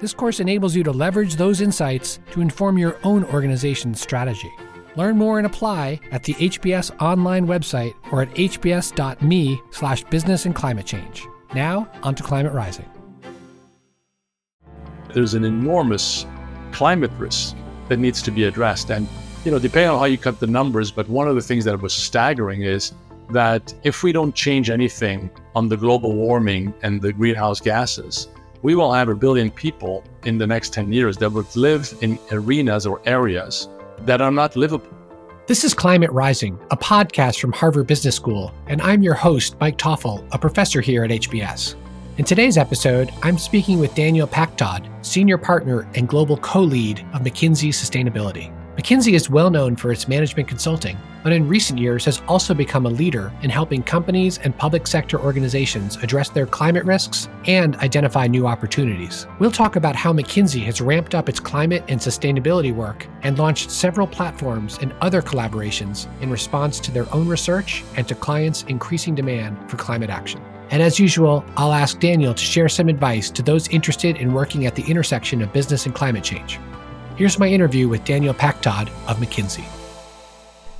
This course enables you to leverage those insights to inform your own organization's strategy. Learn more and apply at the HBS online website or at hbs.me slash business and climate change. Now, on to Climate Rising. There's an enormous climate risk that needs to be addressed. And, you know, depending on how you cut the numbers, but one of the things that was staggering is that if we don't change anything on the global warming and the greenhouse gases, we will have a billion people in the next 10 years that would live in arenas or areas that are not livable. This is Climate Rising, a podcast from Harvard Business School, and I'm your host, Mike Toffel, a professor here at HBS. In today's episode, I'm speaking with Daniel Pacthod, Senior Partner and Global Co lead of McKinsey Sustainability. McKinsey is well known for its management consulting, but in recent years has also become a leader in helping companies and public sector organizations address their climate risks and identify new opportunities. We'll talk about how McKinsey has ramped up its climate and sustainability work and launched several platforms and other collaborations in response to their own research and to clients' increasing demand for climate action. And as usual, I'll ask Daniel to share some advice to those interested in working at the intersection of business and climate change. Here's my interview with Daniel Pacthod of McKinsey.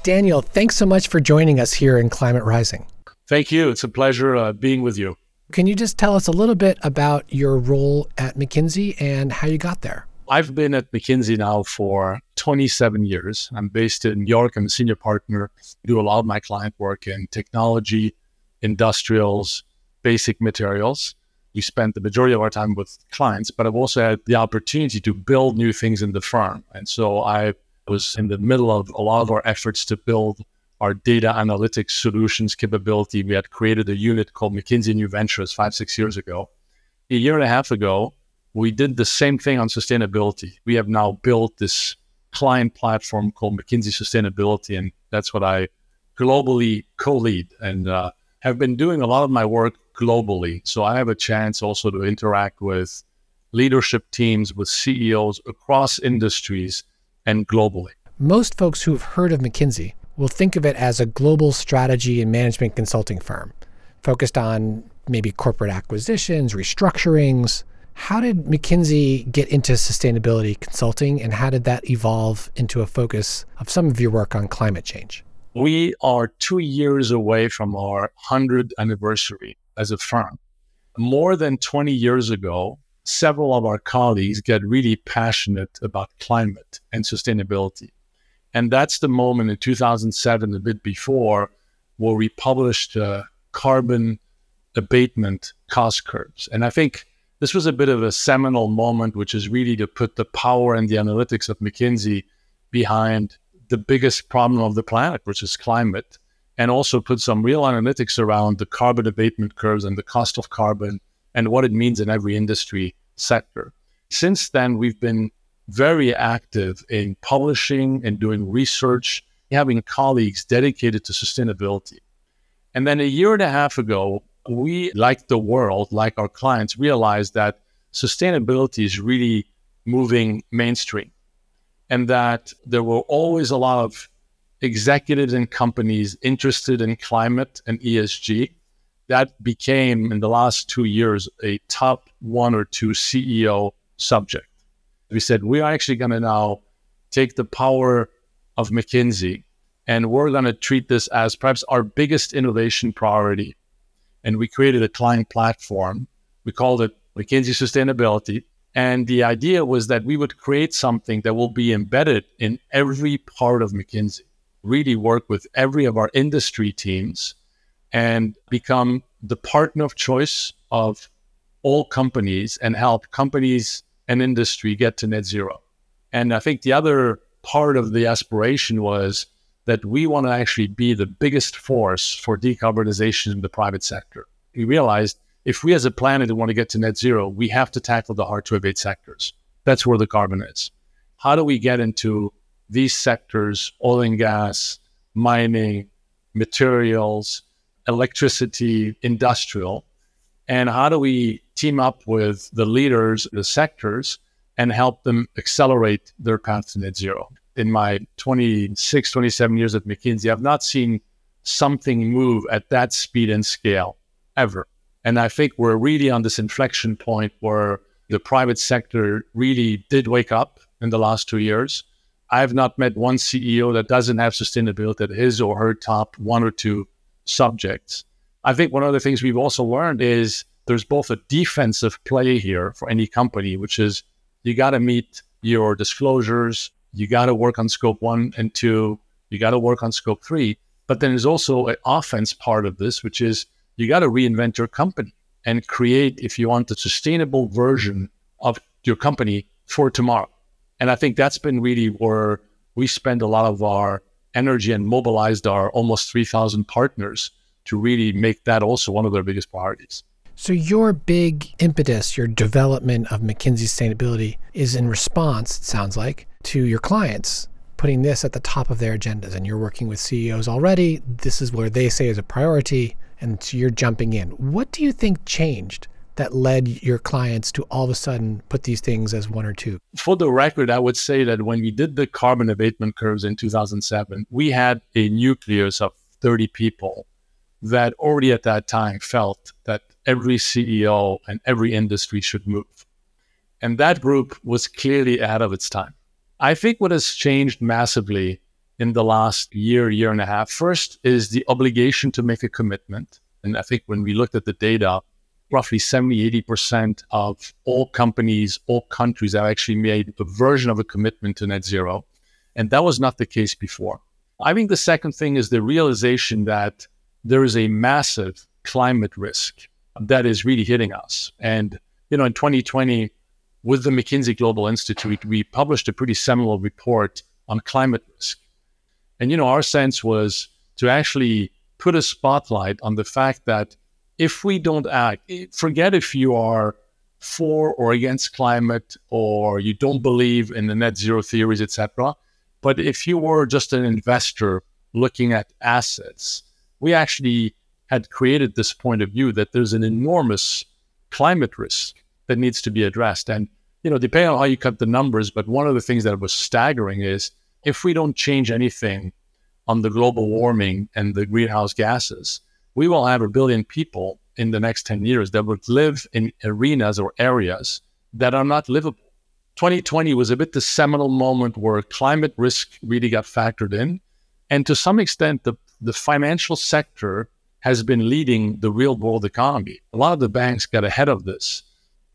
Daniel, thanks so much for joining us here in Climate Rising. Thank you. It's a pleasure uh, being with you. Can you just tell us a little bit about your role at McKinsey and how you got there? I've been at McKinsey now for 27 years. I'm based in New York. I'm a senior partner. I do a lot of my client work in technology, industrials, basic materials we spent the majority of our time with clients, but I've also had the opportunity to build new things in the firm. And so I was in the middle of a lot of our efforts to build our data analytics solutions capability. We had created a unit called McKinsey New Ventures five, six years ago. A year and a half ago, we did the same thing on sustainability. We have now built this client platform called McKinsey Sustainability, and that's what I globally co lead and uh, have been doing a lot of my work globally. So I have a chance also to interact with leadership teams, with CEOs across industries and globally. Most folks who have heard of McKinsey will think of it as a global strategy and management consulting firm focused on maybe corporate acquisitions, restructurings. How did McKinsey get into sustainability consulting and how did that evolve into a focus of some of your work on climate change? We are two years away from our 100th anniversary as a firm. More than 20 years ago, several of our colleagues get really passionate about climate and sustainability. And that's the moment in 2007, a bit before, where we published uh, carbon abatement cost curves. And I think this was a bit of a seminal moment, which is really to put the power and the analytics of McKinsey behind the biggest problem of the planet, which is climate and also put some real analytics around the carbon abatement curves and the cost of carbon and what it means in every industry sector. Since then, we've been very active in publishing and doing research, having colleagues dedicated to sustainability. And then a year and a half ago, we, like the world, like our clients, realized that sustainability is really moving mainstream and that there were always a lot of executives and companies interested in climate and ESG. That became, in the last two years, a top one or two CEO subject. We said, we are actually going to now take the power of McKinsey and we're going to treat this as perhaps our biggest innovation priority. And we created a client platform. We called it McKinsey Sustainability. And the idea was that we would create something that will be embedded in every part of McKinsey really work with every of our industry teams and become the partner of choice of all companies and help companies and industry get to net zero. And I think the other part of the aspiration was that we want to actually be the biggest force for decarbonization in the private sector. We realized if we as a planet want to get to net zero, we have to tackle the hard to abate sectors. That's where the carbon is. how do we get into these sectors, oil and gas, mining, materials, electricity, industrial, and how do we team up with the leaders, the sectors, and help them accelerate their path to net zero? In my 26, 27 years at McKinsey, I've not seen something move at that speed and scale ever. And I think we're really on this inflection point where the private sector really did wake up in the last two years. I've not met one CEO that doesn't have sustainability at his or her top one or two subjects. I think one of the things we've also learned is there's both a defensive play here for any company, which is you got to meet your disclosures, you got to work on scope one and two, you got to work on scope three. But then there's also an offense part of this, which is you got to reinvent your company and create, if you want, a sustainable version of your company for tomorrow. And I think that's been really where we spend a lot of our energy and mobilized our almost 3,000 partners to really make that also one of their biggest priorities. So, your big impetus, your development of McKinsey sustainability is in response, it sounds like, to your clients putting this at the top of their agendas. And you're working with CEOs already. This is where they say is a priority. And so you're jumping in. What do you think changed that led your clients to all of a sudden put these things as one or two? For the record, I would say that when we did the carbon abatement curves in 2007, we had a nucleus of 30 people that already at that time felt that every CEO and every industry should move. And that group was clearly ahead of its time. I think what has changed massively in the last year, year and a half, first is the obligation to make a commitment. And I think when we looked at the data, roughly 70, 80% of all companies, all countries have actually made a version of a commitment to net zero. And that was not the case before. I think the second thing is the realization that there is a massive climate risk that is really hitting us. And, you know, in 2020, with the McKinsey Global Institute, we published a pretty seminal report on climate risk. And, you know, our sense was to actually put a spotlight on the fact that if we don't act, forget if you are for or against climate or you don't believe in the net zero theories, etc. But if you were just an investor looking at assets, we actually had created this point of view that there's an enormous climate risk that needs to be addressed. And, you know, depending on how you cut the numbers, but one of the things that was staggering is if we don't change anything on the global warming and the greenhouse gases, we will have a billion people in the next 10 years that would live in arenas or areas that are not livable. 2020 was a bit the seminal moment where climate risk really got factored in. And to some extent, the, the financial sector has been leading the real world economy. A lot of the banks got ahead of this.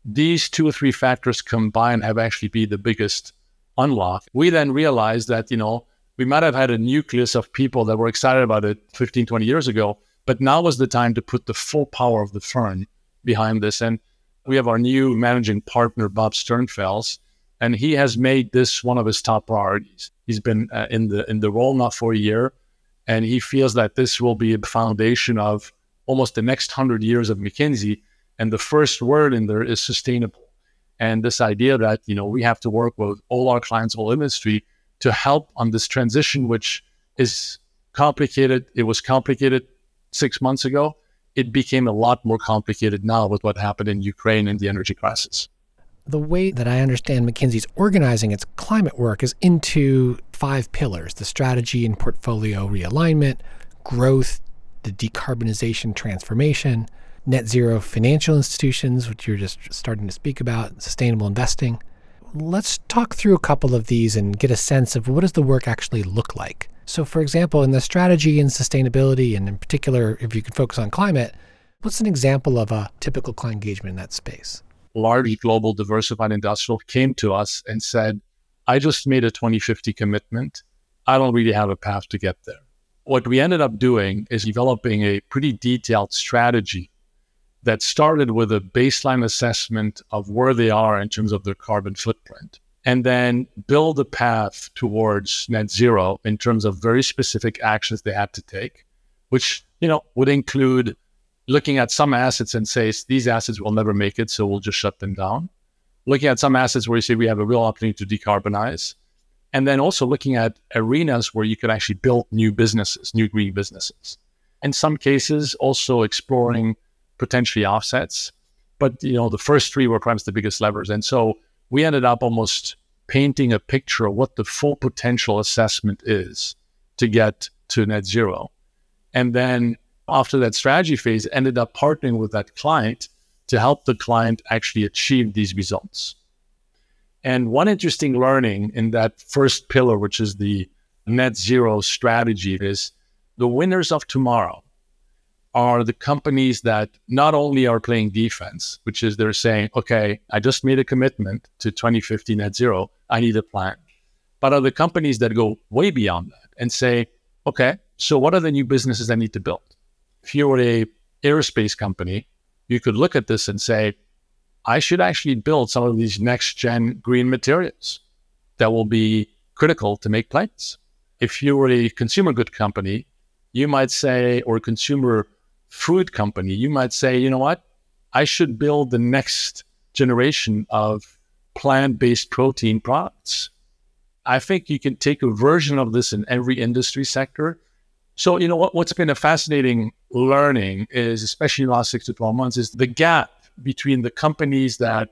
These two or three factors combined have actually been the biggest unlock. We then realized that, you know, we might have had a nucleus of people that were excited about it 15, 20 years ago, but now was the time to put the full power of the firm behind this. And we have our new managing partner, Bob Sternfels, and he has made this one of his top priorities. He's been uh, in the in the role now for a year, and he feels that this will be a foundation of almost the next hundred years of McKinsey. And the first word in there is sustainable. And this idea that, you know, we have to work with all our clients, all industry to help on this transition, which is complicated. It was complicated six months ago. It became a lot more complicated now with what happened in Ukraine and the energy crisis the way that I understand McKinsey's organizing its climate work is into five pillars the strategy and portfolio realignment, growth, the decarbonization transformation, net zero financial institutions, which you're just starting to speak about, sustainable investing. Let's talk through a couple of these and get a sense of what does the work actually look like. So, for example, in the strategy and sustainability, and in particular, if you could focus on climate, what's an example of a typical client engagement in that space? large global diversified industrial came to us and said, I just made a 2050 commitment. I don't really have a path to get there. What we ended up doing is developing a pretty detailed strategy that started with a baseline assessment of where they are in terms of their carbon footprint and then build a path towards net zero in terms of very specific actions they had to take which you know would include looking at some assets and say these assets will never make it, so we'll just shut them down. looking at some assets where you say we have a real opportunity to decarbonize, and then also looking at arenas where you could actually build new businesses, new green businesses. In some cases, also exploring potentially offsets. But you know, the first three were perhaps the biggest levers. And so we ended up almost painting a picture of what the full potential assessment is to get to net zero. And then after that strategy phase, ended up partnering with that client to help the client actually achieve these results. And one interesting learning in that first pillar, which is the net zero strategy, is the winners of tomorrow are the companies that not only are playing defense, which is they're saying, okay, I just made a commitment to 2050 net zero, I need a plan, but are the companies that go way beyond that and say, okay, so what are the new businesses I need to build? If you were a aerospace company, you could look at this and say, I should actually build some of these next gen green materials that will be critical to make planes. If you were a consumer good company, you might say, or a consumer food company, you might say, you know what? I should build the next generation of plant based protein products. I think you can take a version of this in every industry sector. So, you know, what, what's been a fascinating learning is, especially in the last six to 12 months, is the gap between the companies that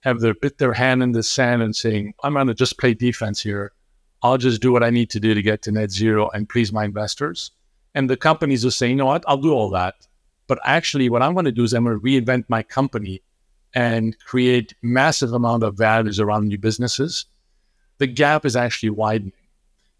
have their bit their hand in the sand and saying, I'm going to just play defense here. I'll just do what I need to do to get to net zero and please my investors. And the companies are saying, you know what, I'll do all that. But actually, what I'm going to do is I'm going to reinvent my company and create massive amount of values around new businesses. The gap is actually widening.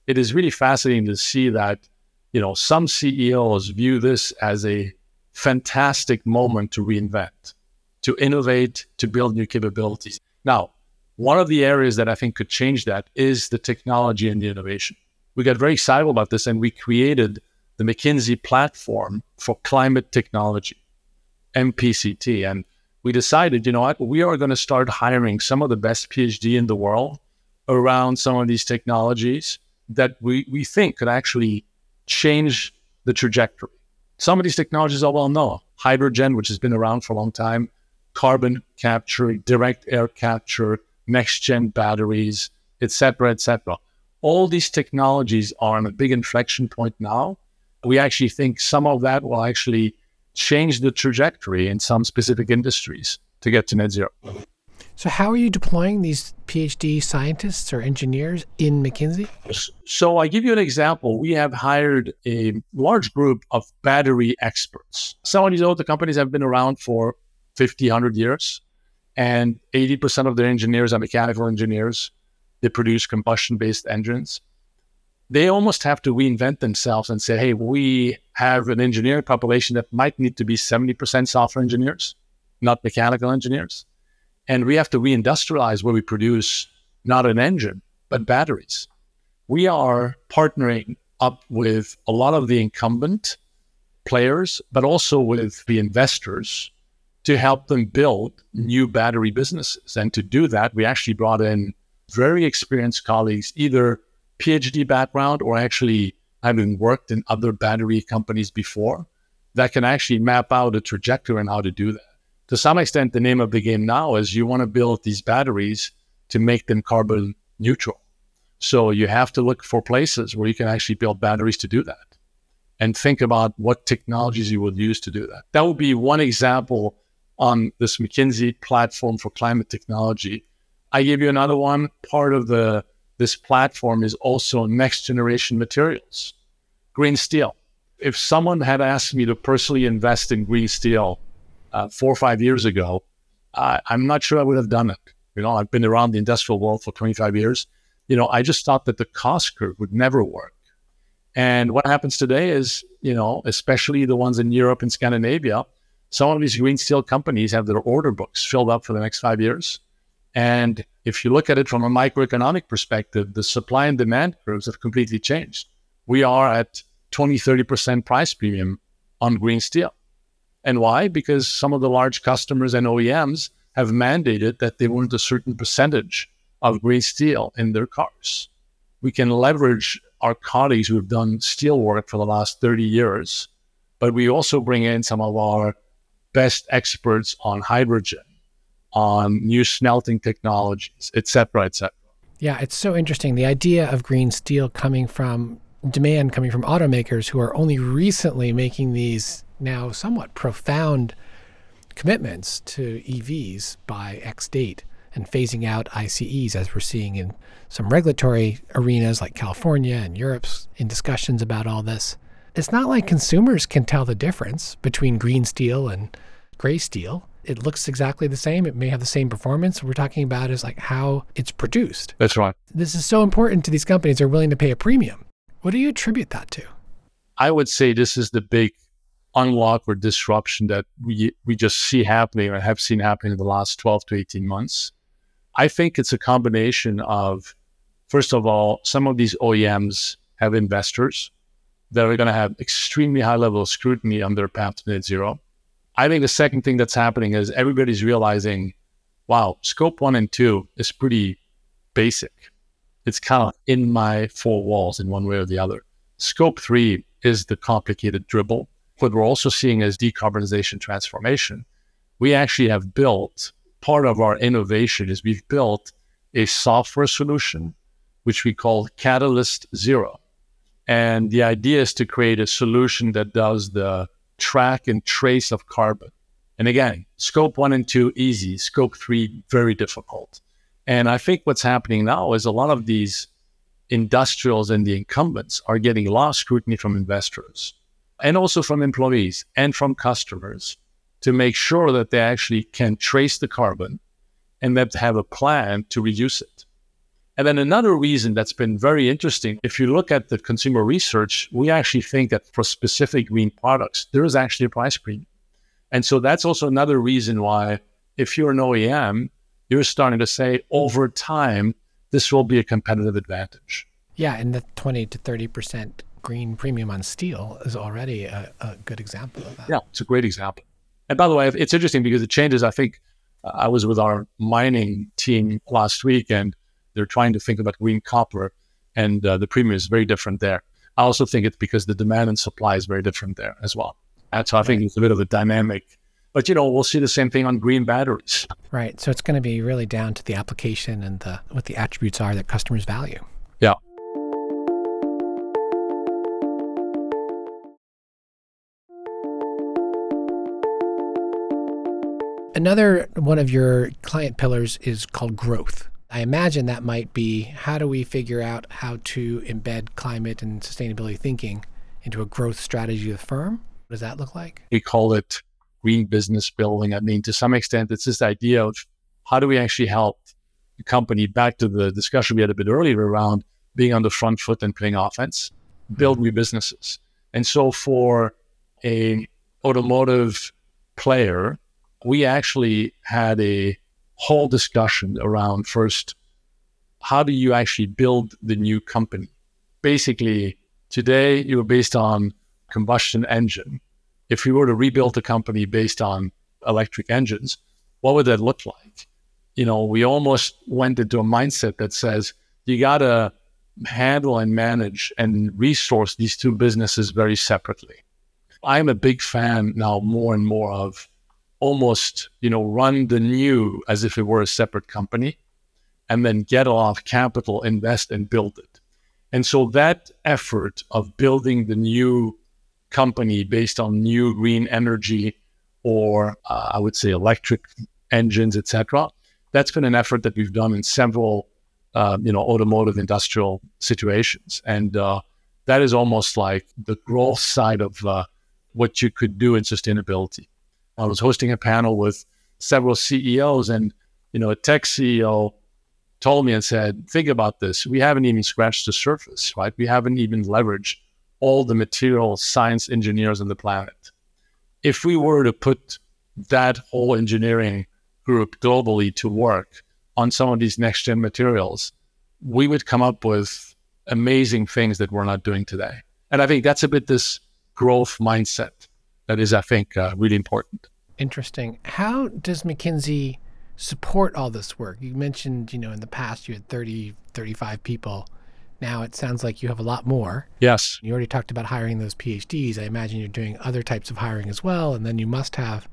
It is really fascinating to see that, you know, some CEOs view this as a fantastic moment to reinvent, to innovate, to build new capabilities. Now, one of the areas that I think could change that is the technology and the innovation. We got very excited about this and we created the McKinsey platform for climate technology, MPCT. And we decided, you know what, we are going to start hiring some of the best PhD in the world around some of these technologies that we, we think could actually change the trajectory. Some of these technologies are well known. Hydrogen, which has been around for a long time, carbon capture, direct air capture, next gen batteries, etc., etc. All these technologies are on a big inflection point now we actually think some of that will actually change the trajectory in some specific industries to get to net zero. So, how are you deploying these PhD scientists or engineers in McKinsey? So, I give you an example. We have hired a large group of battery experts. Some of these other companies have been around for 50, 100 years, and 80% of their engineers are mechanical engineers. They produce combustion based engines they almost have to reinvent themselves and say, hey, we have an engineering population that might need to be 70% software engineers, not mechanical engineers. And we have to reindustrialize where we produce not an engine, but batteries. We are partnering up with a lot of the incumbent players, but also with the investors to help them build new battery businesses. And to do that, we actually brought in very experienced colleagues, either PhD background or actually having worked in other battery companies before that can actually map out a trajectory on how to do that. To some extent, the name of the game now is you want to build these batteries to make them carbon neutral. So you have to look for places where you can actually build batteries to do that and think about what technologies you would use to do that. That would be one example on this McKinsey platform for climate technology. I give you another one. Part of the this platform is also next generation materials, green steel. If someone had asked me to personally invest in green steel uh, four or five years ago, uh, I'm not sure I would have done it. You know, I've been around the industrial world for 25 years. You know, I just thought that the cost curve would never work. And what happens today is, you know, especially the ones in Europe and Scandinavia, some of these green steel companies have their order books filled up for the next five years. And if you look at it from a microeconomic perspective, the supply and demand curves have completely changed. We are at 20, 30% price premium on green steel. And why? Because some of the large customers and OEMs have mandated that they want a certain percentage of green steel in their cars. We can leverage our colleagues who have done steel work for the last 30 years, but we also bring in some of our best experts on hydrogen on new smelting technologies, et cetera, et cetera. Yeah, it's so interesting. The idea of green steel coming from demand coming from automakers who are only recently making these now somewhat profound commitments to EVs by X date and phasing out ICEs, as we're seeing in some regulatory arenas like California and Europe's in discussions about all this. It's not like consumers can tell the difference between green steel and gray steel. It looks exactly the same. It may have the same performance. What we're talking about is like how it's produced. That's right. This is so important to these companies. They're willing to pay a premium. What do you attribute that to? I would say this is the big unlock or disruption that we we just see happening or have seen happening in the last 12 to 18 months. I think it's a combination of first of all, some of these OEMs have investors that are going to have extremely high level of scrutiny on their path to net zero. I think the second thing that's happening is everybody's realizing, wow, scope one and two is pretty basic. It's kind of in my four walls in one way or the other. Scope three is the complicated dribble. What we're also seeing is decarbonization transformation. We actually have built part of our innovation is we've built a software solution which we call Catalyst Zero. And the idea is to create a solution that does the track and trace of carbon. And again, scope one and two, easy. Scope three, very difficult. And I think what's happening now is a lot of these industrials and the incumbents are getting a lot of scrutiny from investors and also from employees and from customers to make sure that they actually can trace the carbon and that have a plan to reduce it. And then another reason that's been very interesting, if you look at the consumer research, we actually think that for specific green products, there is actually a price premium. And so that's also another reason why, if you're an OEM, you're starting to say over time, this will be a competitive advantage. Yeah, and the 20 to 30% green premium on steel is already a, a good example of that. Yeah, it's a great example. And by the way, it's interesting because it changes. I think uh, I was with our mining team last week and they're trying to think about green copper, and uh, the premium is very different there. I also think it's because the demand and supply is very different there as well. And so I think it's a bit of a dynamic. But you know, we'll see the same thing on green batteries. Right. So it's going to be really down to the application and the what the attributes are that customers value. Yeah. Another one of your client pillars is called growth. I imagine that might be how do we figure out how to embed climate and sustainability thinking into a growth strategy of the firm? What does that look like? We call it green business building. I mean, to some extent, it's this idea of how do we actually help the company back to the discussion we had a bit earlier around being on the front foot and playing offense, build mm-hmm. new businesses. And so for a automotive player, we actually had a whole discussion around first, how do you actually build the new company? Basically, today you're based on combustion engine. If we were to rebuild the company based on electric engines, what would that look like? You know, we almost went into a mindset that says you got to handle and manage and resource these two businesses very separately. I'm a big fan now more and more of almost, you know, run the new as if it were a separate company and then get off capital, invest and build it. And so that effort of building the new company based on new green energy or uh, I would say electric engines, etc. That's been an effort that we've done in several, uh, you know, automotive industrial situations, and uh, that is almost like the growth side of uh, what you could do in sustainability. I was hosting a panel with several CEOs, and you know, a tech CEO told me and said, "Think about this. We haven't even scratched the surface, right? We haven't even leveraged all the material science engineers on the planet. If we were to put that whole engineering group globally to work on some of these next gen materials, we would come up with amazing things that we're not doing today. And I think that's a bit this growth mindset that is, I think, uh, really important. Interesting. How does McKinsey support all this work? You mentioned, you know, in the past you had 30, 35 people. Now it sounds like you have a lot more. Yes. You already talked about hiring those PhDs. I imagine you're doing other types of hiring as well. And then you must have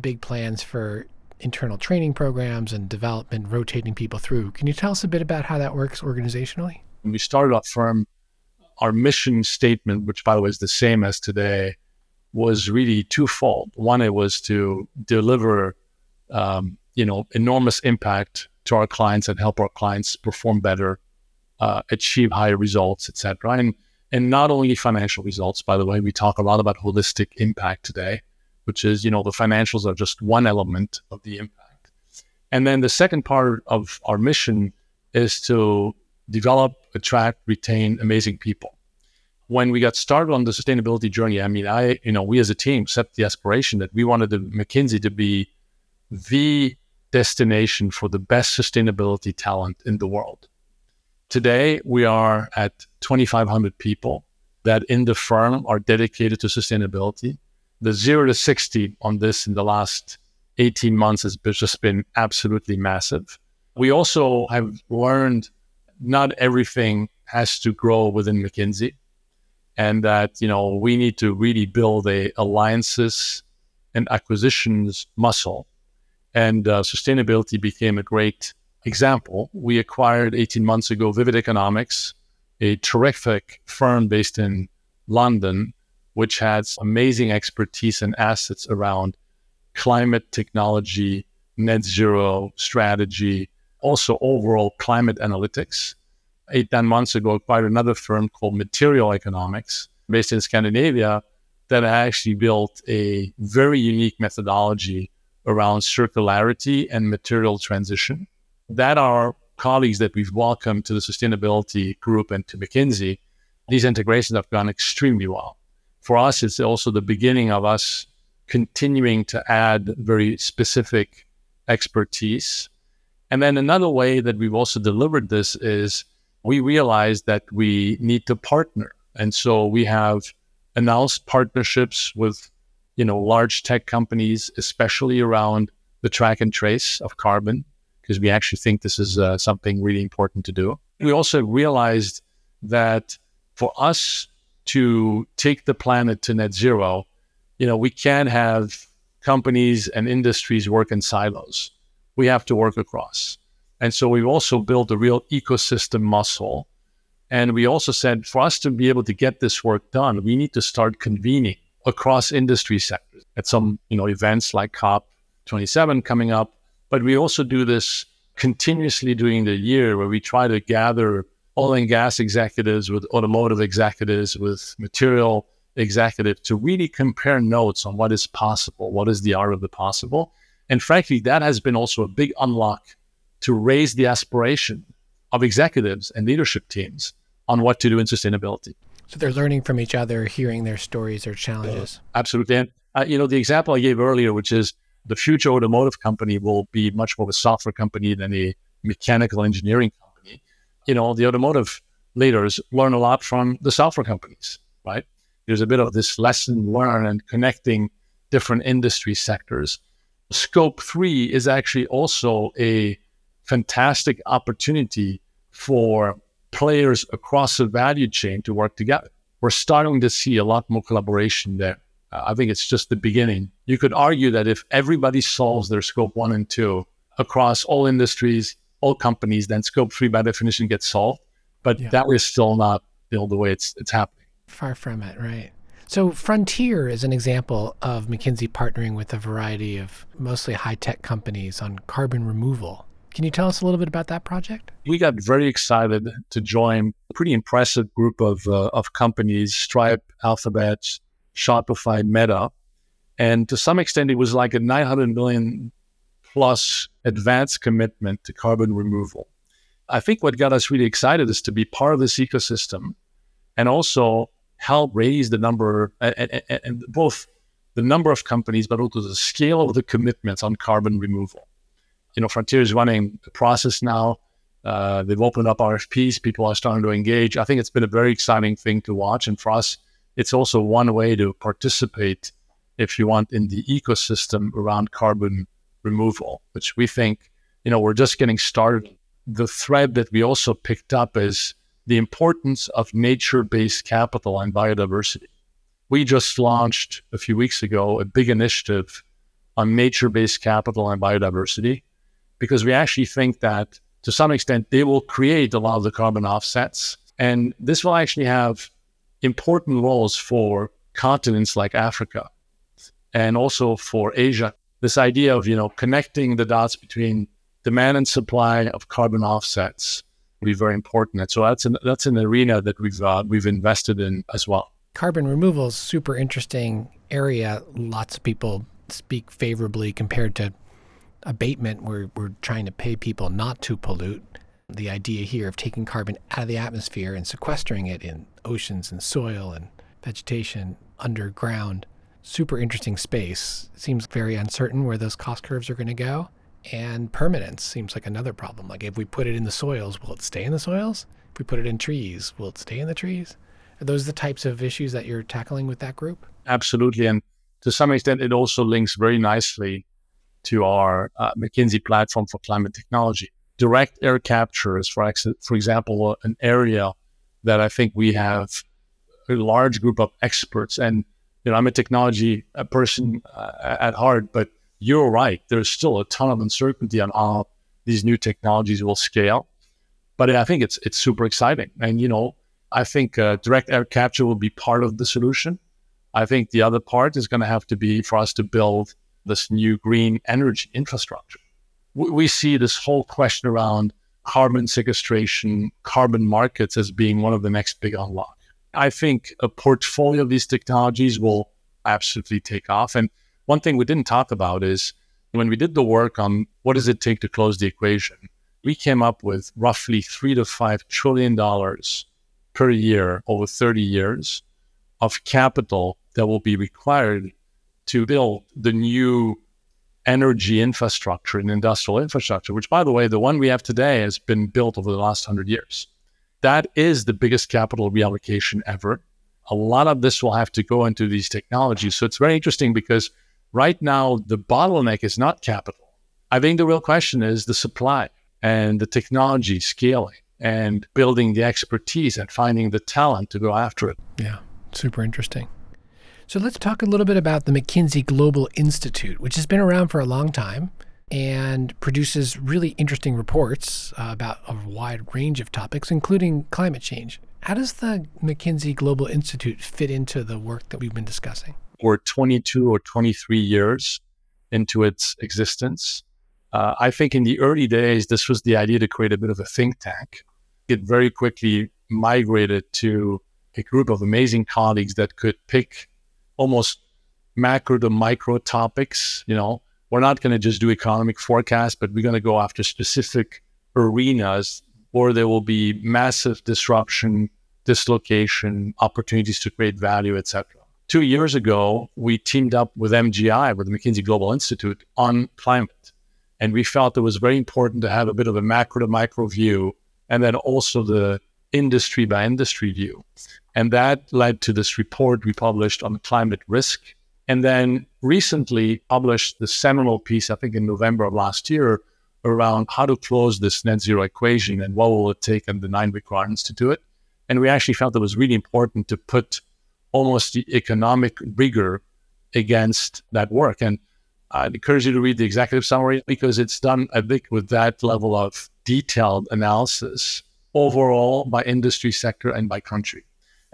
big plans for internal training programs and development, rotating people through. Can you tell us a bit about how that works organizationally? When we started our firm, our mission statement, which by the way is the same as today, was really twofold. One, it was to deliver, um, you know, enormous impact to our clients and help our clients perform better, uh, achieve higher results, etc. And and not only financial results. By the way, we talk a lot about holistic impact today, which is you know the financials are just one element of the impact. And then the second part of our mission is to develop, attract, retain amazing people. When we got started on the sustainability journey, I mean, I, you know, we as a team set the aspiration that we wanted the McKinsey to be the destination for the best sustainability talent in the world. Today, we are at 2,500 people that in the firm are dedicated to sustainability. The zero to 60 on this in the last 18 months has just been absolutely massive. We also have learned not everything has to grow within McKinsey and that you know we need to really build a alliances and acquisitions muscle and uh, sustainability became a great example we acquired 18 months ago vivid economics a terrific firm based in london which has amazing expertise and assets around climate technology net zero strategy also overall climate analytics. Eight, nine months ago, acquired another firm called Material Economics based in Scandinavia that actually built a very unique methodology around circularity and material transition. That are colleagues that we've welcomed to the sustainability group and to McKinsey. These integrations have gone extremely well. For us, it's also the beginning of us continuing to add very specific expertise and then another way that we've also delivered this is we realized that we need to partner. And so we have announced partnerships with, you know, large tech companies, especially around the track and trace of carbon, because we actually think this is uh, something really important to do. We also realized that for us to take the planet to net zero, you know, we can't have companies and industries work in silos we have to work across. And so we've also built a real ecosystem muscle. And we also said for us to be able to get this work done, we need to start convening across industry sectors at some, you know, events like COP27 coming up. But we also do this continuously during the year where we try to gather oil and gas executives with automotive executives, with material executives to really compare notes on what is possible, what is the art of the possible. And frankly, that has been also a big unlock to raise the aspiration of executives and leadership teams on what to do in sustainability. So they're learning from each other, hearing their stories, or challenges. Uh, absolutely. And, uh, you know, the example I gave earlier, which is the future automotive company will be much more of a software company than a mechanical engineering company. You know, the automotive leaders learn a lot from the software companies, right? There's a bit of this lesson learned and connecting different industry sectors. Scope three is actually also a fantastic opportunity for players across the value chain to work together. We're starting to see a lot more collaboration there. Uh, I think it's just the beginning. You could argue that if everybody solves their scope one and two across all industries, all companies, then scope three by definition gets solved. But yeah. that is still not know, the way it's it's happening. Far from it, right? So, Frontier is an example of McKinsey partnering with a variety of mostly high tech companies on carbon removal. Can you tell us a little bit about that project? We got very excited to join a pretty impressive group of, uh, of companies Stripe, Alphabet, Shopify, Meta. And to some extent, it was like a 900 million plus advanced commitment to carbon removal. I think what got us really excited is to be part of this ecosystem and also help raise the number and, and, and both the number of companies, but also the scale of the commitments on carbon removal. You know, Frontier is running a process now. Uh, they've opened up RFPs. People are starting to engage. I think it's been a very exciting thing to watch. And for us, it's also one way to participate, if you want, in the ecosystem around carbon removal, which we think, you know, we're just getting started. The thread that we also picked up is the importance of nature based capital and biodiversity. We just launched a few weeks ago a big initiative on nature based capital and biodiversity because we actually think that to some extent they will create a lot of the carbon offsets. And this will actually have important roles for continents like Africa and also for Asia. This idea of, you know, connecting the dots between demand and supply of carbon offsets will be very important. And so that's an, that's an arena that we've uh, we've invested in as well. Carbon removal is super interesting area. Lots of people speak favorably compared to abatement where we're trying to pay people not to pollute. The idea here of taking carbon out of the atmosphere and sequestering it in oceans and soil and vegetation underground. Super interesting space. Seems very uncertain where those cost curves are going to go. And permanence seems like another problem. Like if we put it in the soils, will it stay in the soils? If we put it in trees, will it stay in the trees? Are those the types of issues that you're tackling with that group? Absolutely. And to some extent, it also links very nicely to our uh, McKinsey platform for climate technology. Direct air capture is, for, ex- for example, an area that I think we have a large group of experts. And you know, I'm a technology uh, person uh, at heart, but you're right. There's still a ton of uncertainty on how these new technologies will scale. But I think it's it's super exciting, and you know, I think uh, direct air capture will be part of the solution. I think the other part is going to have to be for us to build this new green energy infrastructure. We, see this whole question around carbon sequestration, carbon markets as being one of the next big unlock. I think a portfolio of these technologies will absolutely take off. And one thing we didn't talk about is when we did the work on what does it take to close the equation, we came up with roughly three to five trillion dollars per year over 30 years of capital that will be required to build the new energy infrastructure and industrial infrastructure, which, by the way, the one we have today has been built over the last hundred years. That is the biggest capital reallocation ever. A lot of this will have to go into these technologies. So it's very interesting because right now the bottleneck is not capital. I think the real question is the supply and the technology scaling and building the expertise and finding the talent to go after it. Yeah, super interesting. So let's talk a little bit about the McKinsey Global Institute, which has been around for a long time and produces really interesting reports uh, about a wide range of topics, including climate change. How does the McKinsey Global Institute fit into the work that we've been discussing? We're 22 or 23 years into its existence. Uh, I think in the early days, this was the idea to create a bit of a think tank. It very quickly migrated to a group of amazing colleagues that could pick almost macro to micro topics. You know, we're not going to just do economic forecasts, but we're going to go after specific arenas where there will be massive disruption, dislocation, opportunities to create value, etc. Two years ago, we teamed up with MGI, with the McKinsey Global Institute, on climate. And we felt it was very important to have a bit of a macro to micro view and then also the industry by industry view. And that led to this report we published on the climate risk. And then recently published the seminal piece, I think in November of last year, around how to close this net zero equation and what will it take and the nine requirements to do it. And we actually felt it was really important to put almost the economic rigor against that work. And I'd encourage you to read the executive summary because it's done, I think, with that level of detailed analysis overall by industry sector and by country.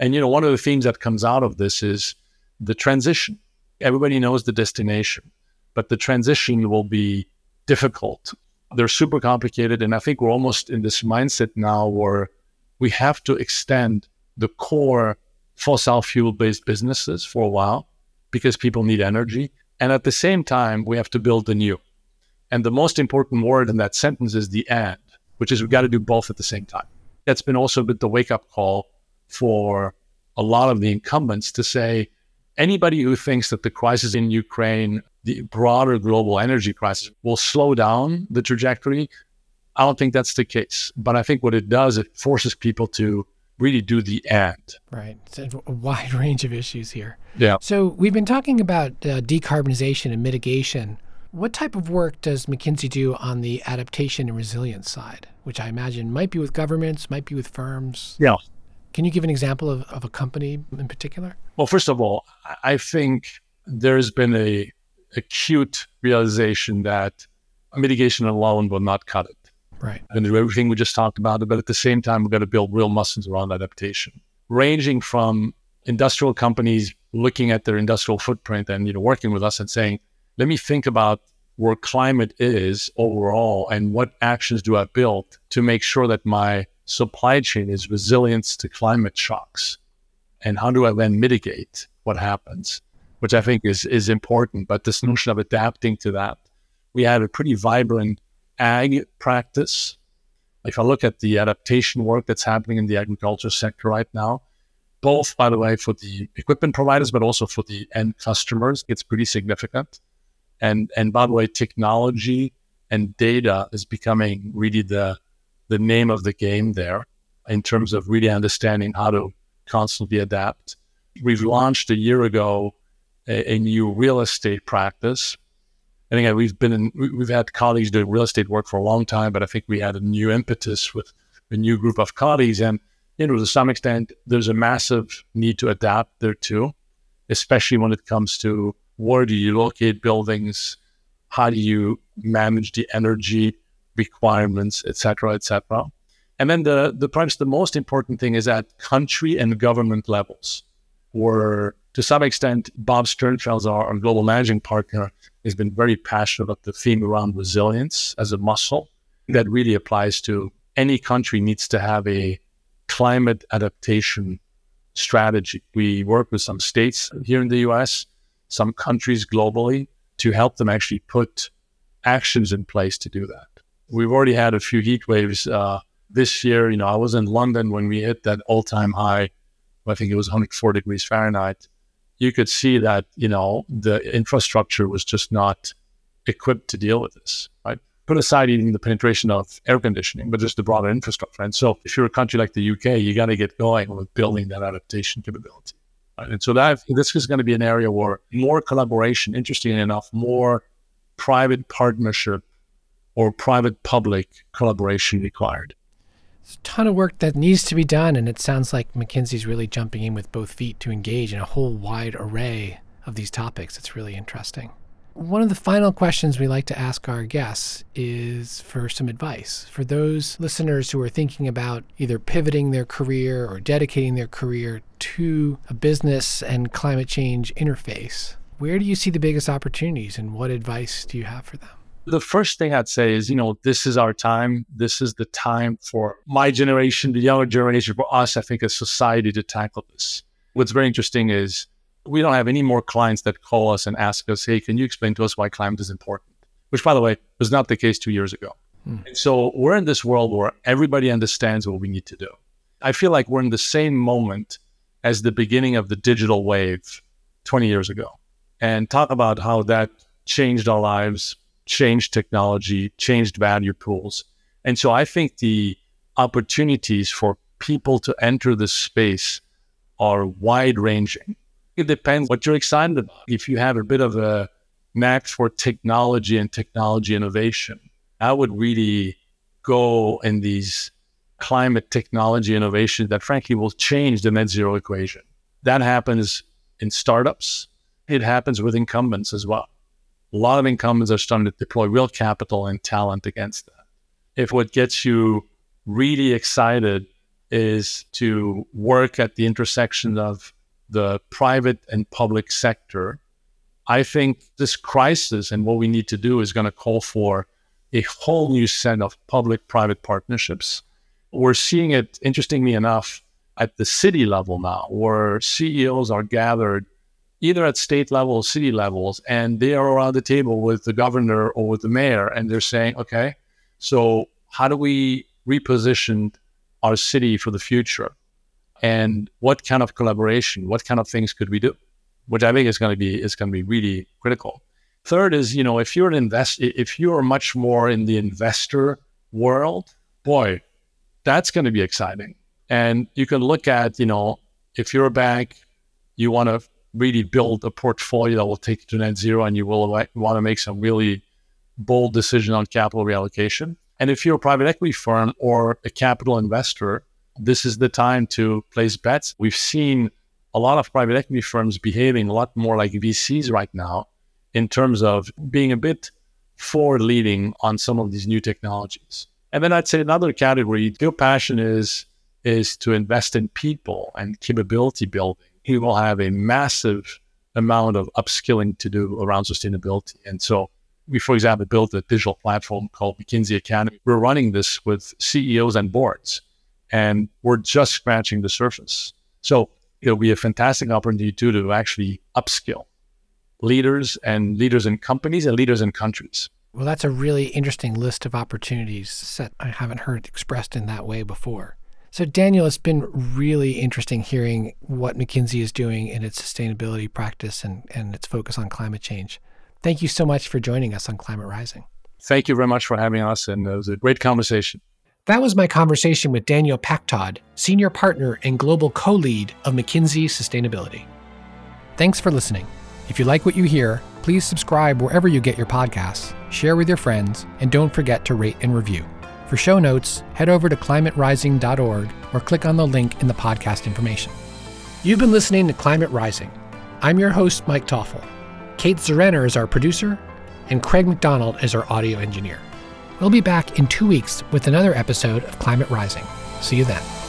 And you know, one of the themes that comes out of this is the transition. Everybody knows the destination, but the transition will be difficult. They're super complicated, and I think we're almost in this mindset now where we have to extend the core fossil fuel based businesses for a while because people need energy. And at the same time, we have to build the new. And the most important word in that sentence is the and, which is we've got to do both at the same time that's been also a bit the wake up call for a lot of the incumbents to say anybody who thinks that the crisis in Ukraine, the broader global energy crisis, will slow down the trajectory, I don't think that's the case. But I think what it does, it forces people to really do the end. Right. It's a wide range of issues here. Yeah. So we've been talking about uh, decarbonization and mitigation. What type of work does McKinsey do on the adaptation and resilience side? which I imagine might be with governments, might be with firms. Yeah. Can you give an example of, of a company in particular? Well, first of all, I think there's been a acute realization that mitigation alone will not cut it. Right. And do everything we just talked about, but at the same time, we've got to build real muscles around adaptation, ranging from industrial companies looking at their industrial footprint and you know working with us and saying, let me think about where climate is overall and what actions do I build to make sure that my supply chain is resilience to climate shocks and how do I then mitigate what happens, which I think is is important. But this notion of adapting to that, we have a pretty vibrant ag practice. If I look at the adaptation work that's happening in the agriculture sector right now, both by the way for the equipment providers, but also for the end customers, it's pretty significant. And and by the way, technology and data is becoming really the the name of the game there in terms of really understanding how to constantly adapt. We've launched a year ago a, a new real estate practice. And again, we've been in, we've had colleagues doing real estate work for a long time, but I think we had a new impetus with a new group of colleagues. And, you know, to some extent, there's a massive need to adapt there too, especially when it comes to where do you locate buildings? How do you manage the energy requirements, et cetera, et cetera? And then the, the perhaps the most important thing is at country and government levels, where to some extent, Bob Sternfels, our, our global managing partner, has been very passionate about the theme around resilience as a muscle that really applies to any country needs to have a climate adaptation strategy. We work with some states here in the US, some countries globally to help them actually put actions in place to do that. We've already had a few heat waves uh, this year, you know, I was in London when we hit that all time high. I think it was 104 degrees Fahrenheit. You could see that, you know, the infrastructure was just not equipped to deal with this, right? Put aside even the penetration of air conditioning, but just the broader infrastructure. And so if you're a country like the UK, you got to get going with building that adaptation capability. Right? And so that this is going to be an area where more collaboration, interestingly enough, more private partnership or private public collaboration required. There's a ton of work that needs to be done, and it sounds like McKinsey's really jumping in with both feet to engage in a whole wide array of these topics. It's really interesting. One of the final questions we like to ask our guests is for some advice for those listeners who are thinking about either pivoting their career or dedicating their career to a business and climate change interface. Where do you see the biggest opportunities, and what advice do you have for them? The first thing I'd say is, you know, this is our time. This is the time for my generation, the younger generation, for us, I think, as society to tackle this. What's very interesting is we don't have any more clients that call us and ask us, hey, can you explain to us why climate is important? Which, by the way, was not the case two years ago. Hmm. And so we're in this world where everybody understands what we need to do. I feel like we're in the same moment as the beginning of the digital wave 20 years ago. And talk about how that changed our lives changed technology, changed value pools. And so I think the opportunities for people to enter this space are wide ranging. It depends what you're excited about. If you have a bit of a knack for technology and technology innovation, I would really go in these climate technology innovations that frankly will change the net zero equation. That happens in startups. It happens with incumbents as well a lot of incumbents are starting to deploy real capital and talent against that. If what gets you really excited is to work at the intersection of the private and public sector, I think this crisis and what we need to do is going to call for a whole new set of public private partnerships. We're seeing it, interestingly enough, at the city level now, where CEOs are gathered either at state level or city levels, and they are around the table with the governor or with the mayor, and they're saying, okay, so how do we reposition our city for the future? And what kind of collaboration, what kind of things could we do? Which I think is going to be is going to be really critical. Third is, you know, if you're an invest, if you are much more in the investor world, boy, that's going to be exciting. And you can look at, you know, if you're a bank, you want to really build a portfolio that will take you to net zero and you will want to make some really bold decision on capital reallocation. And if you're a private equity firm or a capital investor, this is the time to place bets. We've seen a lot of private equity firms behaving a lot more like VCs right now in terms of being a bit forward leading on some of these new technologies. And then I'd say another category, your passion is is to invest in people and capability building. He will have a massive amount of upskilling to do around sustainability. And so we, for example, built a digital platform called McKinsey Academy. We're running this with CEOs and boards, and we're just scratching the surface. So it'll be a fantastic opportunity too to actually upskill leaders and leaders in companies and leaders in countries. Well, that's a really interesting list of opportunities that I haven't heard expressed in that way before. So, Daniel, it's been really interesting hearing what McKinsey is doing in its sustainability practice and, and its focus on climate change. Thank you so much for joining us on Climate Rising. Thank you very much for having us, and it was a great conversation. That was my conversation with Daniel Pacthod, Senior Partner and Global Co lead of McKinsey Sustainability. Thanks for listening. If you like what you hear, please subscribe wherever you get your podcasts, share with your friends, and don't forget to rate and review. For show notes, head over to climaterising.org or click on the link in the podcast information. You've been listening to Climate Rising. I'm your host, Mike Toffel. Kate Zerenner is our producer, and Craig McDonald is our audio engineer. We'll be back in two weeks with another episode of Climate Rising. See you then.